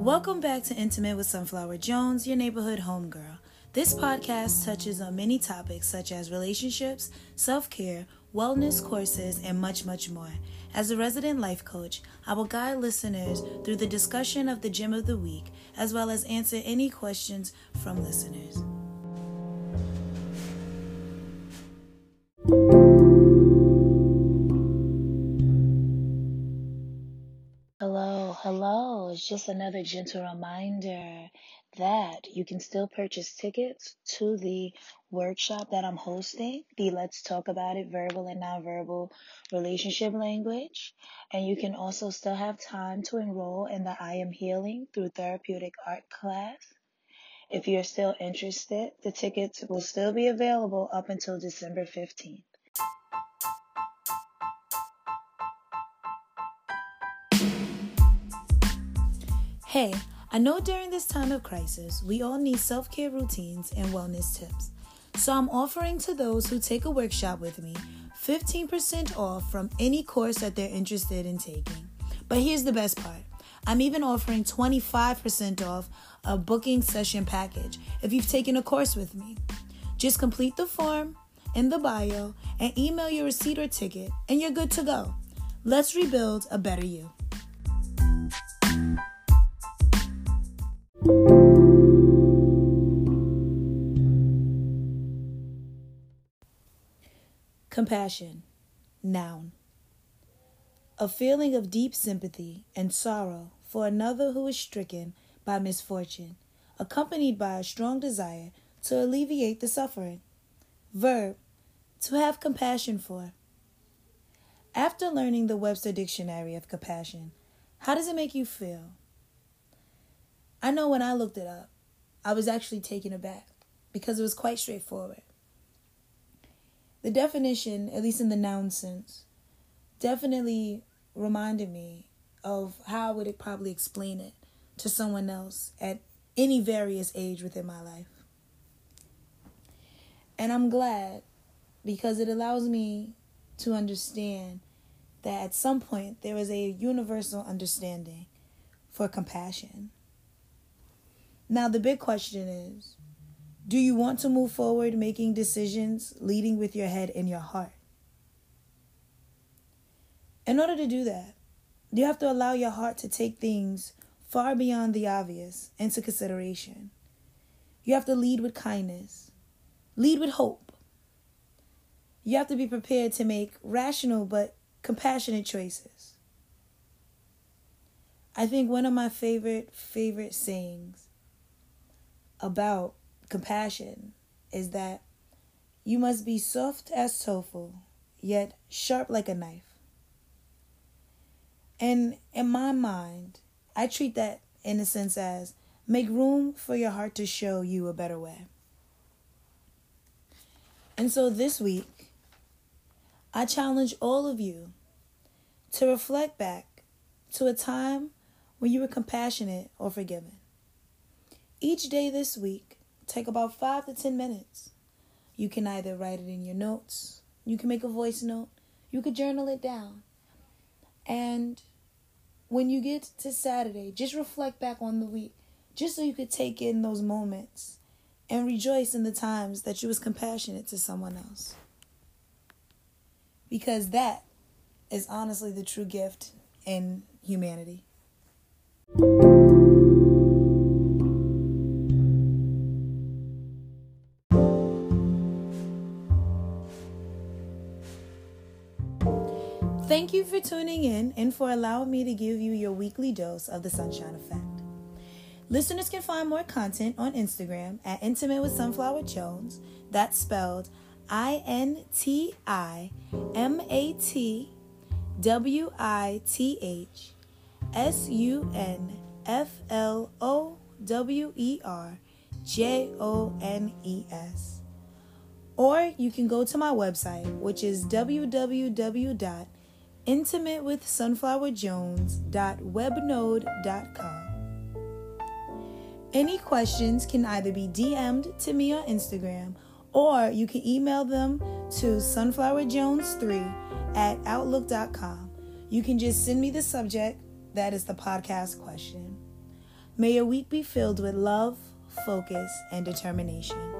Welcome back to Intimate with Sunflower Jones, your neighborhood homegirl. This podcast touches on many topics such as relationships, self care, wellness courses, and much, much more. As a resident life coach, I will guide listeners through the discussion of the gem of the week, as well as answer any questions from listeners. It's just another gentle reminder that you can still purchase tickets to the workshop that I'm hosting, the Let's Talk About It Verbal and Nonverbal Relationship Language. And you can also still have time to enroll in the I Am Healing through Therapeutic Art class. If you're still interested, the tickets will still be available up until December 15th. Hey, I know during this time of crisis, we all need self care routines and wellness tips. So I'm offering to those who take a workshop with me 15% off from any course that they're interested in taking. But here's the best part I'm even offering 25% off a booking session package if you've taken a course with me. Just complete the form in the bio and email your receipt or ticket, and you're good to go. Let's rebuild a better you. Compassion. Noun. A feeling of deep sympathy and sorrow for another who is stricken by misfortune, accompanied by a strong desire to alleviate the suffering. Verb. To have compassion for. After learning the Webster Dictionary of Compassion, how does it make you feel? I know when I looked it up, I was actually taken aback because it was quite straightforward. The definition, at least in the noun sense, definitely reminded me of how I would probably explain it to someone else at any various age within my life. And I'm glad because it allows me to understand that at some point there is a universal understanding for compassion. Now, the big question is do you want to move forward making decisions leading with your head and your heart? In order to do that, you have to allow your heart to take things far beyond the obvious into consideration. You have to lead with kindness, lead with hope. You have to be prepared to make rational but compassionate choices. I think one of my favorite, favorite sayings about compassion is that you must be soft as tofu, yet sharp like a knife. And in my mind, I treat that in a sense as make room for your heart to show you a better way. And so this week, I challenge all of you to reflect back to a time when you were compassionate or forgiving. Each day this week, take about five to ten minutes. You can either write it in your notes, you can make a voice note, you could journal it down. And when you get to Saturday, just reflect back on the week, just so you could take in those moments and rejoice in the times that you was compassionate to someone else. Because that is honestly the true gift in humanity. Thank you for tuning in and for allowing me to give you your weekly dose of the Sunshine Effect. Listeners can find more content on Instagram at Intimate with Sunflower Jones. That's spelled I N T I M A T W I T H S U N F L O W E R J O N E S. Or you can go to my website, which is www intimatewithsunflowerjones.webnode.com. Any questions can either be DM'd to me on Instagram or you can email them to sunflowerjones3 at outlook.com. You can just send me the subject, that is the podcast question. May your week be filled with love, focus, and determination.